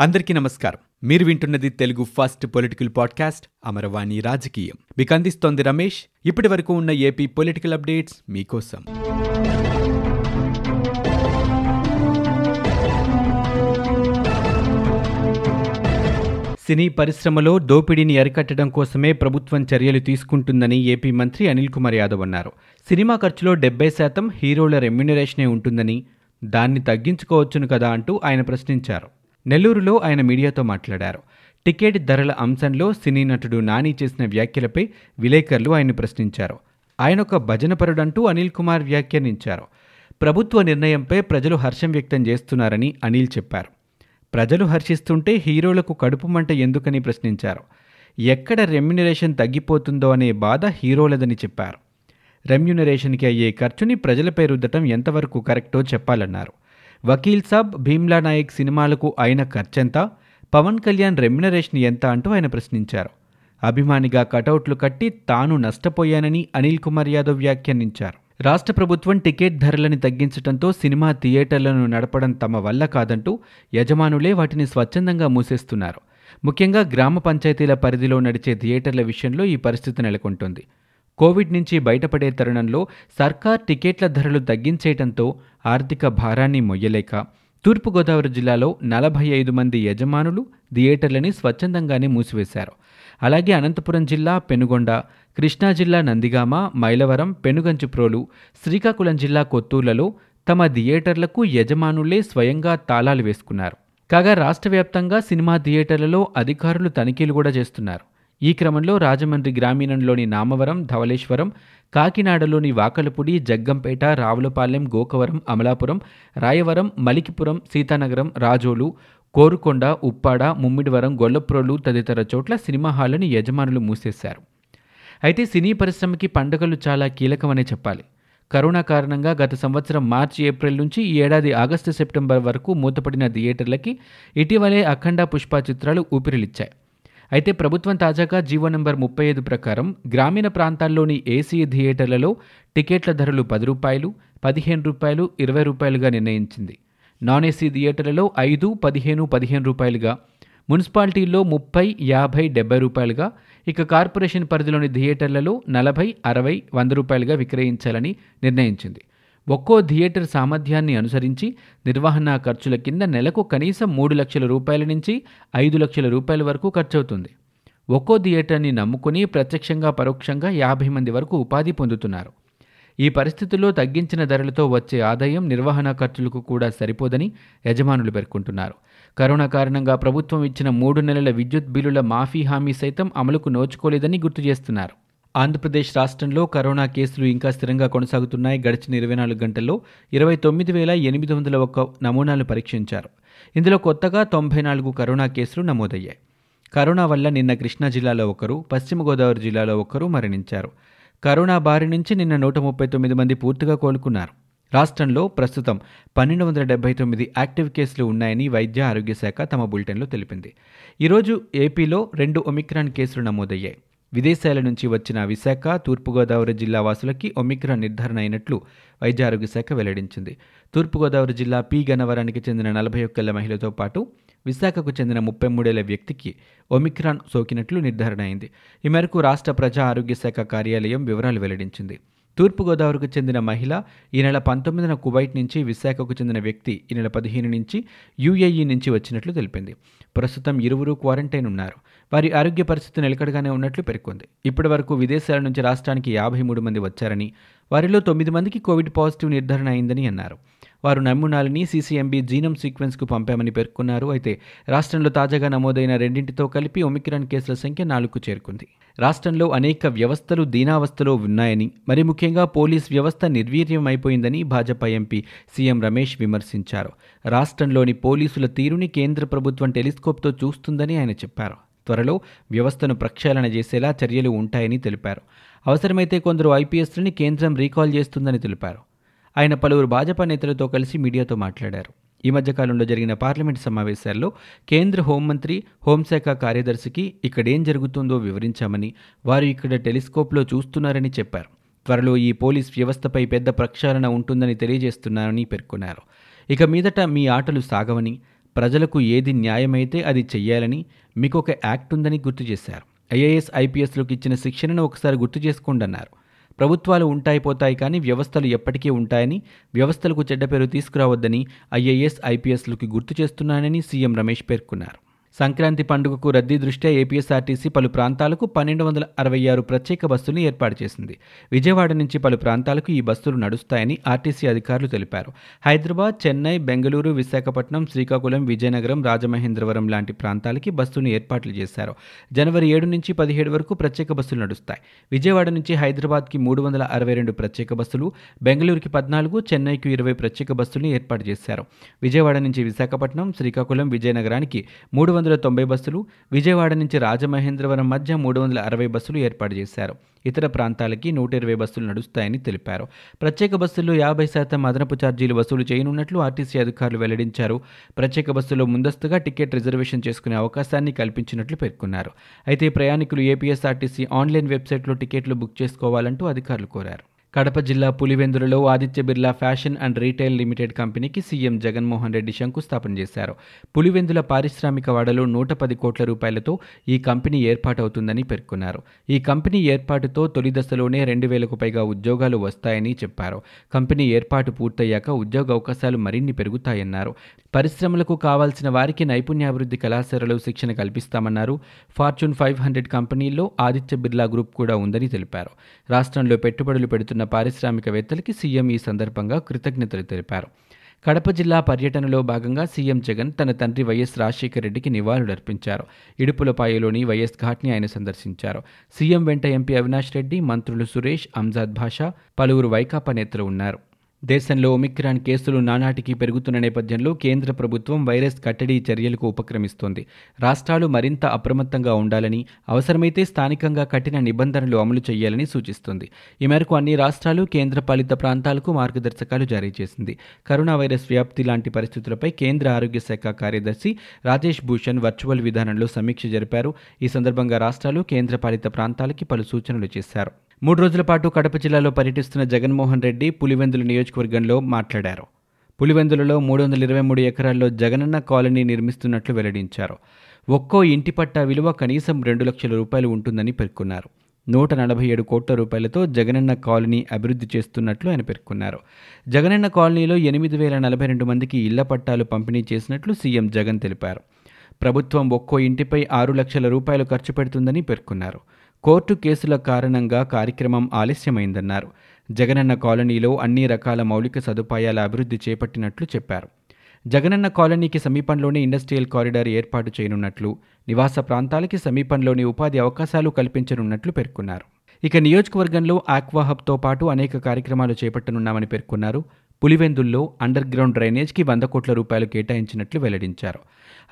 అందరికీ నమస్కారం. మీరు వింటున్నది Telugu first political podcast Amaravani రాజకీయం. మీకు అందిస్తోంది రమేష్. ఇప్పటి వరకు ఉన్న ఏపీ పొలిటికల్ అప్డేట్స్ మీకోసం. సినీ పరిశ్రమలో దోపిడీని అరికట్టడం కోసమే ప్రభుత్వం చర్యలు తీసుకుంటుందని ఏపీ మంత్రి అనిల్ కుమార్ యాదవ్ అన్నారు. సినిమా ఖర్చులో డెబ్బై శాతం హీరోల రెమ్యునరేషనే ఉంటుందని దాన్ని తగ్గించుకోవచ్చును కదా అంటూ ఆయన ప్రశ్నించారు. నెల్లూరులో ఆయన మీడియాతో మాట్లాడారు. టికెట్ ధరల అంశంలో సినీ నటుడు నాని చేసిన వ్యాఖ్యలపై విలేకరులు ఆయన ప్రశ్నించారు. ఆయన ఒక భజనపరుడంటూ అనిల్ కుమార్ వ్యాఖ్యానించారు. ప్రభుత్వ నిర్ణయంపై ప్రజలు హర్షం వ్యక్తం చేస్తున్నారని అనిల్ చెప్పారు. ప్రజలు హర్షిస్తుంటే హీరోలకు కడుపు మంట ఎందుకని ప్రశ్నించారు. ఎక్కడ రెమ్యునరేషన్ తగ్గిపోతుందో అనే బాధ హీరోలదని చెప్పారు. రెమ్యునరేషన్కి అయ్యే ఖర్చుని ప్రజలపై రుద్దటం ఎంతవరకు కరెక్టో చెప్పాలన్నారు. వకీల్ సాబ్ భీమ్లా నాయక్ సినిమాలకు అయిన ఖర్చెంత పవన్ కళ్యాణ్ రెమ్యునరేషన్ ఎంత అంటూ ఆయన ప్రశ్నించారు. అభిమానిగా కటౌట్లు కట్టి తాను నష్టపోయానని అనిల్ కుమార్ యాదవ్ వ్యాఖ్యానించారు. రాష్ట్ర ప్రభుత్వం టికెట్ ధరలను తగ్గించడంతో సినిమా థియేటర్లను నడపడం తమ వల్ల కాదంటూ యజమానులే వాటిని స్వచ్ఛందంగా మూసేస్తున్నారు. ముఖ్యంగా గ్రామ పంచాయతీల పరిధిలో నడిచే థియేటర్ల విషయంలో ఈ పరిస్థితి నెలకొంటుంది. కోవిడ్ నుంచి బయటపడే తరుణంలో సర్కార్ టికెట్ల ధరలు తగ్గించేయటంతో ఆర్థిక భారాన్ని మొయ్యలేక తూర్పుగోదావరి జిల్లాలో నలభై ఐదు మంది యజమానులు థియేటర్లని స్వచ్ఛందంగానే మూసివేశారు. అలాగే అనంతపురం జిల్లా పెనుగొండ కృష్ణా జిల్లా నందిగామ మైలవరం పెనుగంచిప్రోలు శ్రీకాకుళం జిల్లా కొత్తూర్లలో తమ థియేటర్లకు యజమానులే స్వయంగా తాళాలు వేసుకున్నారు. కాగా రాష్ట్ర వ్యాప్తంగా సినిమా థియేటర్లలో అధికారులు తనిఖీలు కూడా చేస్తున్నారు. ఈ క్రమంలో రాజమండ్రి గ్రామీణంలోని నామవరం ధవళేశ్వరం కాకినాడలోని వాకలపూడి జగ్గంపేట రావులపాలెం గోకవరం అమలాపురం రాయవరం మలికిపురం సీతానగరం రాజోలు కోరుకొండ ఉప్పాడ ముమ్మిడివరం గొల్లప్రోలు తదితర చోట్ల సినిమా హాళ్ళను యజమానులు మూసేశారు. అయితే సినీ పరిశ్రమకి పండుగలు చాలా కీలకమనే చెప్పాలి. కరోనా కారణంగా గత సంవత్సరం మార్చి ఏప్రిల్ నుంచి ఈ ఏడాది ఆగస్టు సెప్టెంబర్ వరకు మూతపడిన థియేటర్లకి ఇటీవలే అఖండ పుష్ప చిత్రాలు ఊపిరిలిచ్చాయి. అయితే ప్రభుత్వం తాజాగా జీవో నెంబర్ ముప్పై ఐదు ప్రకారం గ్రామీణ ప్రాంతాల్లోని ఏసీ థియేటర్లలో టికెట్ల ధరలు పది రూపాయలు పదిహేను రూపాయలు ఇరవై రూపాయలుగా నిర్ణయించింది. నాన్ ఏసీ థియేటర్లలో ఐదు పదిహేను పదిహేను రూపాయలుగా మున్సిపాలిటీల్లో ముప్పై యాభై డెబ్బై రూపాయలుగా ఇక కార్పొరేషన్ పరిధిలోని థియేటర్లలో నలభై అరవై వంద రూపాయలుగా విక్రయించాలని నిర్ణయించింది. ఒక్కో థియేటర్ సామర్థ్యాన్ని అనుసరించి నిర్వహణ ఖర్చుల కింద నెలకు కనీసం మూడు లక్షల రూపాయల నుంచి ఐదు లక్షల రూపాయల వరకు ఖర్చవుతుంది. ఒక్కో థియేటర్ని నమ్ముకుని ప్రత్యక్షంగా పరోక్షంగా యాభై మంది వరకు ఉపాధి పొందుతున్నారు. ఈ పరిస్థితుల్లో తగ్గించిన ధరలతో వచ్చే ఆదాయం నిర్వహణ ఖర్చులకు కూడా సరిపోదని యజమానులు పేర్కొంటున్నారు. కరోనా కారణంగా ప్రభుత్వం ఇచ్చిన మూడు నెలల విద్యుత్ బిల్లుల మాఫీ హామీ సైతం అమలుకు నోచుకోలేదని గుర్తు చేస్తున్నారు. ఆంధ్రప్రదేశ్ రాష్ట్రంలో కరోనా కేసులు ఇంకా స్థిరంగా కొనసాగుతున్నాయి. గడిచిన ఇరవై నాలుగు గంటల్లో ఇరవై తొమ్మిది వేల ఎనిమిది వందల ఒక్క నమూనాలు పరీక్షించారు. ఇందులో కొత్తగా తొంభై నాలుగు కరోనా కేసులు నమోదయ్యాయి. కరోనా వల్ల నిన్న కృష్ణా జిల్లాలో ఒకరు పశ్చిమ గోదావరి జిల్లాలో ఒకరు మరణించారు. కరోనా బారి నుంచి నిన్న నూట ముప్పై తొమ్మిది మంది పూర్తిగా కోలుకున్నారు. రాష్ట్రంలో ప్రస్తుతం పన్నెండు వందల డెబ్బై తొమ్మిది యాక్టివ్ కేసులు ఉన్నాయని వైద్య ఆరోగ్య శాఖ తమ బులెటిన్లో తెలిపింది. ఈరోజు ఏపీలో రెండు ఒమిక్రాన్ కేసులు నమోదయ్యాయి. విదేశాల నుంచి వచ్చిన విశాఖ తూర్పుగోదావరి జిల్లా వాసులకి ఒమిక్రాన్ నిర్ధారణ అయినట్లు వైద్య ఆరోగ్య శాఖ వెల్లడించింది. తూర్పుగోదావరి జిల్లా పి గన్నవరానికి చెందిన నలభై ఒక్కేళ్ళ మహిళతో పాటు విశాఖకు చెందిన ముప్పై మూడేళ్ళ వ్యక్తికి ఒమిక్రాన్ సోకినట్లు నిర్ధారణ అయింది. ఈ మేరకు రాష్ట్ర ప్రజా ఆరోగ్య శాఖ కార్యాలయం వివరాలు వెల్లడించింది. తూర్పుగోదావరికి చెందిన మహిళ ఈ నెల పంతొమ్మిదిన కువైట్ నుంచి విశాఖకు చెందిన వ్యక్తి ఈ నెల పదిహేను నుంచి యూఏఈ నుంచి వచ్చినట్లు తెలిపింది. ప్రస్తుతం ఇరువురు క్వారంటైన్ ఉన్నారు. వారి ఆరోగ్య పరిస్థితి నిలకడగానే ఉన్నట్లు పేర్కొంది. ఇప్పటి వరకు విదేశాల నుంచి రాష్ట్రానికి యాభై మూడు మంది వచ్చారని వారిలో తొమ్మిది మందికి కోవిడ్ పాజిటివ్ నిర్ధారణ అయిందని అన్నారు. వారు నమూనాలని సీసీఎంబీ జీనమ్ సీక్వెన్స్కు పంపామని పేర్కొన్నారు. అయితే రాష్ట్రంలో తాజాగా నమోదైన రెండింటితో కలిపి ఒమిక్రాన్ కేసుల సంఖ్య నాలుగుకు చేరుకుంది. రాష్ట్రంలో అనేక వ్యవస్థలు దీనావస్థలో ఉన్నాయని మరి ముఖ్యంగా పోలీస్ వ్యవస్థ నిర్వీర్యం అయిపోయిందని భాజపా ఎంపీ సీఎం రమేష్ విమర్శించారు. రాష్ట్రంలోని పోలీసుల తీరుని కేంద్ర ప్రభుత్వం టెలిస్కోప్తో చూస్తుందని ఆయన చెప్పారు. త్వరలో వ్యవస్థను ప్రక్షాళన చేసేలా చర్యలు ఉంటాయని తెలిపారు. అవసరమైతే కొందరు ఐపీఎస్లని కేంద్రం రీకాల్ చేస్తుందని తెలిపారు. ఆయన పలువురు భాజపా నేతలతో కలిసి మీడియాతో మాట్లాడారు. ఈ మధ్యకాలంలో జరిగిన పార్లమెంట్ సమావేశాల్లో కేంద్ర హోంమంత్రి హోంశాఖ కార్యదర్శికి ఇక్కడేం జరుగుతుందో వివరించామని వారు ఇక్కడ టెలిస్కోప్లో చూస్తున్నారని చెప్పారు. త్వరలో ఈ పోలీస్ వ్యవస్థపై పెద్ద ప్రక్షాళన ఉంటుందని తెలియజేస్తున్నారని పేర్కొన్నారు. ఇక మీదట మీ ఆటలు సాగవని ప్రజలకు ఏది న్యాయమైతే అది చెయ్యాలని మీకు ఒక యాక్ట్ ఉందని గుర్తు చేశారు. ఐఏఎస్ ఐపీఎస్లకు ఇచ్చిన శిక్షణను ఒకసారి గుర్తు చేసుకోండి అన్నారు ప్రభుత్వాలు ఉంటాయి పోతాయి కానీ వ్యవస్థలు ఎప్పటికీ ఉంటాయని వ్యవస్థలకు చెడ్డ పేరు తీసుకురావద్దని ఐఏఎస్ ఐపీఎస్లకు గుర్తు చేస్తున్నానని సీఎం రమేష్ పేర్కొన్నారు. సంక్రాంతి పండుగకు రద్దీ దృష్ట్యా ఏపీఎస్ఆర్టీసీ పలు ప్రాంతాలకు పన్నెండు వందల అరవై ఆరు ప్రత్యేక బస్సులను ఏర్పాటు చేసింది. విజయవాడ నుంచి పలు ప్రాంతాలకు ఈ బస్సులు నడుస్తాయని ఆర్టీసీ అధికారులు తెలిపారు. హైదరాబాద్ చెన్నై బెంగళూరు విశాఖపట్నం శ్రీకాకుళం విజయనగరం రాజమహేంద్రవరం లాంటి ప్రాంతాలకి బస్సును ఏర్పాట్లు చేశారు. జనవరి ఏడు నుంచి పదిహేడు వరకు ప్రత్యేక బస్సులు నడుస్తాయి. విజయవాడ నుంచి హైదరాబాద్కి మూడు వందల అరవై రెండు ప్రత్యేక బస్సులు బెంగళూరుకి పద్నాలుగు చెన్నైకి ఇరవై ప్రత్యేక బస్సులను ఏర్పాటు చేశారు. విజయవాడ నుంచి విశాఖపట్నం శ్రీకాకుళం విజయనగరానికి మూడు వందల తొంభై బస్సులు విజయవాడ నుంచి రాజమహేంద్రవరం మధ్య మూడు వందల అరవై బస్సులు ఏర్పాటు చేశారు. ఇతర ప్రాంతాలకి నూట ఇరవై బస్సులు నడుస్తాయని తెలిపారు. ప్రత్యేక బస్సుల్లో యాభై శాతం అదనపు ఛార్జీలు వసూలు చేయనున్నట్లు ఆర్టీసీ అధికారులు వెల్లడించారు. ప్రత్యేక బస్సులో ముందస్తుగా టికెట్ రిజర్వేషన్ చేసుకునే అవకాశాన్ని కల్పించినట్లు పేర్కొన్నారు. అయితే ప్రయాణికులు ఏపీఎస్ఆర్టీసీ ఆన్లైన్ వెబ్సైట్లో టికెట్లు బుక్ చేసుకోవాలంటూ అధికారులు కోరారు. కడప జిల్లా పులివెందులలో Aditya Birla fashion and retail limited కంపెనీకి సీఎం జగన్మోహన్ రెడ్డి శంకుస్థాపన చేశారు. పులివెందుల పారిశ్రామిక వాడలో నూట పది కోట్ల రూపాయలతో ఈ కంపెనీ ఏర్పాటవుతుందని పేర్కొన్నారు. ఈ కంపెనీ ఏర్పాటుతో తొలి దశలోనే రెండు వేలకు పైగా ఉద్యోగాలు వస్తాయని చెప్పారు. కంపెనీ ఏర్పాటు పూర్తయ్యాక ఉద్యోగ అవకాశాలు మరిన్ని పెరుగుతాయన్నారు. పరిశ్రమలకు కావాల్సిన వారికి నైపుణ్యాభివృద్ధి కళాశాలలో శిక్షణ కల్పిస్తామన్నారు. ఫార్చ్యూన్ ఫైవ్ హండ్రెడ్ కంపెనీల్లో ఆదిత్య బిర్లా గ్రూప్ కూడా ఉందని తెలిపారు. రాష్ట్రంలో పెట్టుబడులు పెడుతున్న పారిశ్రామికవేత్తలకి సీఎం ఈ సందర్భంగా కృతజ్ఞతలు తెలిపారు. కడప జిల్లా పర్యటనలో భాగంగా సీఎం జగన్ తన తండ్రి వైఎస్ రాజశేఖర రెడ్డికి నివాళులర్పించారు. ఇడుపులపాయలోని వైఎస్ ఘాట్ని ఆయన సందర్శించారు. సీఎం వెంట ఎంపీ అవినాష్ రెడ్డి మంత్రులు సురేష్ అంజాద్ భాషా పలువురు వైకాపా నేతలు ఉన్నారు. దేశంలో ఒమిక్రాన్ కేసులు నానాటికి పెరుగుతున్న నేపథ్యంలో కేంద్ర ప్రభుత్వం వైరస్ కట్టడి చర్యలకు ఉపక్రమిస్తోంది. రాష్ట్రాలు మరింత అప్రమత్తంగా ఉండాలని అవసరమైతే స్థానికంగా కఠిన నిబంధనలు అమలు చేయాలని సూచిస్తుంది. ఈ మేరకు అన్ని రాష్ట్రాలు కేంద్రపాలిత ప్రాంతాలకు మార్గదర్శకాలు జారీ చేసింది. కరోనా వైరస్ వ్యాప్తి లాంటి పరిస్థితులపై కేంద్ర ఆరోగ్య శాఖ కార్యదర్శి రాజేష్ భూషణ్ వర్చువల్ విధానంలో సమీక్ష జరిపారు. ఈ సందర్భంగా రాష్ట్రాలు కేంద్రపాలిత ప్రాంతాలకి పలు సూచనలు చేశారు. మూడు రోజుల పాటు కడప జిల్లాలో పర్యటిస్తున్న జగన్మోహన్ రెడ్డి పులివెందుల నియోజకవర్గంలో మాట్లాడారు. పులివెందులలో మూడు వందల ఇరవై మూడు ఎకరాల్లో జగనన్న కాలనీ నిర్మిస్తున్నట్లు వెల్లడించారు. ఒక్కో ఇంటి పట్టా విలువ కనీసం రెండు లక్షల రూపాయలు ఉంటుందని పేర్కొన్నారు. నూట నలభై ఏడు కోట్ల రూపాయలతో జగనన్న కాలనీ అభివృద్ధి చేస్తున్నట్లు ఆయన పేర్కొన్నారు. జగనన్న కాలనీలో ఎనిమిది వేల నలభై రెండు మందికి ఇళ్ళ పట్టాలు పంపిణీ చేసినట్లు సీఎం జగన్ తెలిపారు. ప్రభుత్వం ఒక్కో ఇంటిపై ఆరు లక్షల రూపాయలు ఖర్చు పెడుతుందని పేర్కొన్నారు. కోర్టు కేసుల కారణంగా కార్యక్రమం ఆలస్యమైందన్నారు. జగనన్న కాలనీలో అన్ని రకాల మౌలిక సదుపాయాల అభివృద్ధి చేపట్టినట్లు చెప్పారు. జగనన్న కాలనీకి సమీపంలోనే ఇండస్ట్రియల్ కారిడార్ ఏర్పాటు చేయనున్నట్లు నివాస ప్రాంతాలకి సమీపంలోని ఉపాధి అవకాశాలు కల్పించనున్నట్లు పేర్కొన్నారు. ఇక నియోజకవర్గంలో ఆక్వాహబ్తో పాటు అనేక కార్యక్రమాలు చేపట్టనున్నామని పేర్కొన్నారు. పులివెందుల్లో అండర్ గ్రౌండ్ డ్రైనేజ్కి వంద కోట్ల రూపాయలు కేటాయించినట్లు వెల్లడించారు.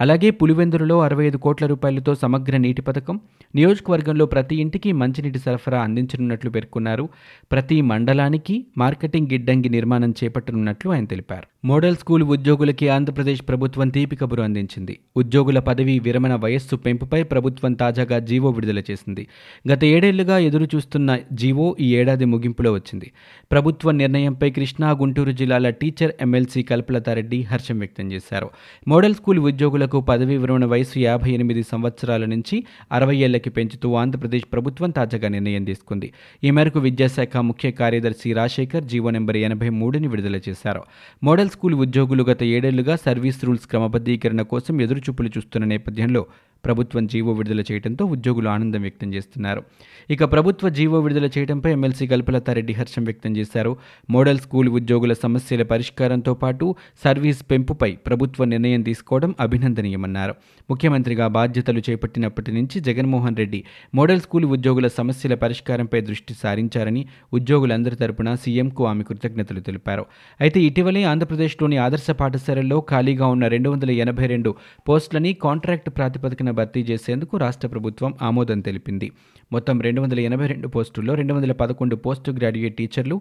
అలాగే పులివెందులలో అరవై ఐదు కోట్ల రూపాయలతో సమగ్ర నీటి పథకం నియోజకవర్గంలో ప్రతి ఇంటికి మంచినీటి సరఫరా అందించనున్నట్లు పేర్కొన్నారు. ప్రతి మండలానికి మార్కెటింగ్ గిడ్డంగి నిర్మాణం చేపట్టనున్నట్లు ఆయన తెలిపారు. మోడల్ స్కూల్ ఉద్యోగులకి ఆంధ్రప్రదేశ్ ప్రభుత్వం తీపి కబురు అందించింది. ఉద్యోగుల పదవి విరమణ వయస్సు పెంపుపై ప్రభుత్వం తాజాగా జీవో విడుదల చేసింది. గత ఏడేళ్ళుగా ఎదురు చూస్తున్న జీవో ఈ ఏడాది ముగింపులో వచ్చింది. ప్రభుత్వ నిర్ణయంపై కృష్ణా గుంటూరు జిల్లాల టీచర్ ఎమ్మెల్సీ కల్పలతారెడ్డి హర్షం వ్యక్తం చేశారు. మోడల్ స్కూల్ ఉద్యోగులకు పదవీ విరమణ వయసు యాభై ఎనిమిది సంవత్సరాల నుంచి అరవై ఏళ్ళకి పెంచుతూ ఆంధ్రప్రదేశ్ ప్రభుత్వం తాజాగా నిర్ణయం తీసుకుంది. ఈ మేరకు విద్యాశాఖ ముఖ్య కార్యదర్శి రాజశేఖర్ జీవో నెంబర్ ఎనభై మూడుని విడుదల చేశారు. మోడల్ స్కూల్ ఉద్యోగులు గత ఏడేళ్ళుగా సర్వీస్ రూల్స్ క్రమబద్ధీకరణ కోసం ఎదురుచూపులు చూస్తున్న నేపథ్యంలో ప్రభుత్వం జీవో విడుదల చేయడంతో ఉద్యోగులు ఆనందం వ్యక్తం చేస్తున్నారు. ఇక ప్రభుత్వ జీవో విడుదల చేయడంపై ఎమ్మెల్సీ కల్పలతారెడ్డి హర్షం వ్యక్తం చేశారు. మోడల్ స్కూల్ ఉద్యోగుల సమస్యల పరిష్కారంతో పాటు సర్వీస్ పెంపుపై ప్రభుత్వ నిర్ణయం తీసుకోవడం అభినందనీయమన్నారు. ముఖ్యమంత్రిగా బాధ్యతలు చేపట్టినప్పటి నుంచి జగన్మోహన్ రెడ్డి మోడల్ స్కూల్ ఉద్యోగుల సమస్యల పరిష్కారంపై దృష్టి సారించారని ఉద్యోగులందరి తరపున సీఎంకు ఆమె కృతజ్ఞతలు తెలిపారు. అయితే ఇటీవలే ఆంధ్రప్రదేశ్లోని ఆదర్శ పాఠశాలల్లో ఖాళీగా ఉన్న రెండు వందల ఎనభై రెండు పోస్టులని కాంట్రాక్ట్ ప్రాతిపదికన ఖాళీలను భర్తీ చేసేందుకు రాష్ట్ర ప్రభుత్వం ఆమోదం తెలిపింది. మొత్తం రెండు వందల ఎనభై రెండు పోస్టుల్లో రెండు వందల పదకొండు పోస్ట్ గ్రాడ్యుయేట్ టీచర్లు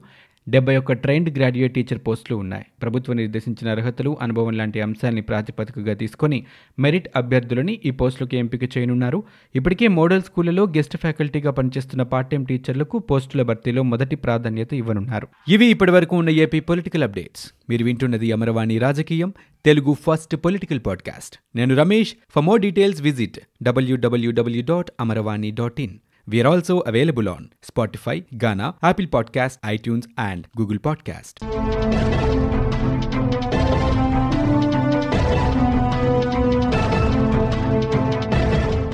డెబ్బై ఒక్క ట్రైన్డ్ గ్రాడ్యుయేట్ టీచర్ పోస్టులు ఉన్నాయి. ప్రభుత్వం నిర్దేశించిన అర్హతలు అనుభవం లాంటి అంశాన్ని ప్రాతిపదికగా తీసుకొని మెరిట్ అభ్యర్థులని ఈ పోస్టులకు ఎంపిక చేయనున్నారు. ఇప్పటికే మోడల్ స్కూళ్ళలో గెస్ట్ ఫ్యాకల్టీగా పనిచేస్తున్న పార్ట్ టైం టీచర్లకు పోస్టుల భర్తీలో మొదటి ప్రాధాన్యత ఇవ్వనున్నారు. ఇవి ఇప్పటివరకు ఉన్న ఏపీ పొలిటికల్ అప్డేట్స్. మీరు వింటున్నది అమరవాణి రాజకీయం తెలుగు ఫస్ట్ పొలిటికల్ పాడ్కాస్ట్. నేను Ramesh. For more details visit visit www.amaravani.in. We are also available on Spotify, Ghana, Apple Podcast, iTunes, and Google Podcast.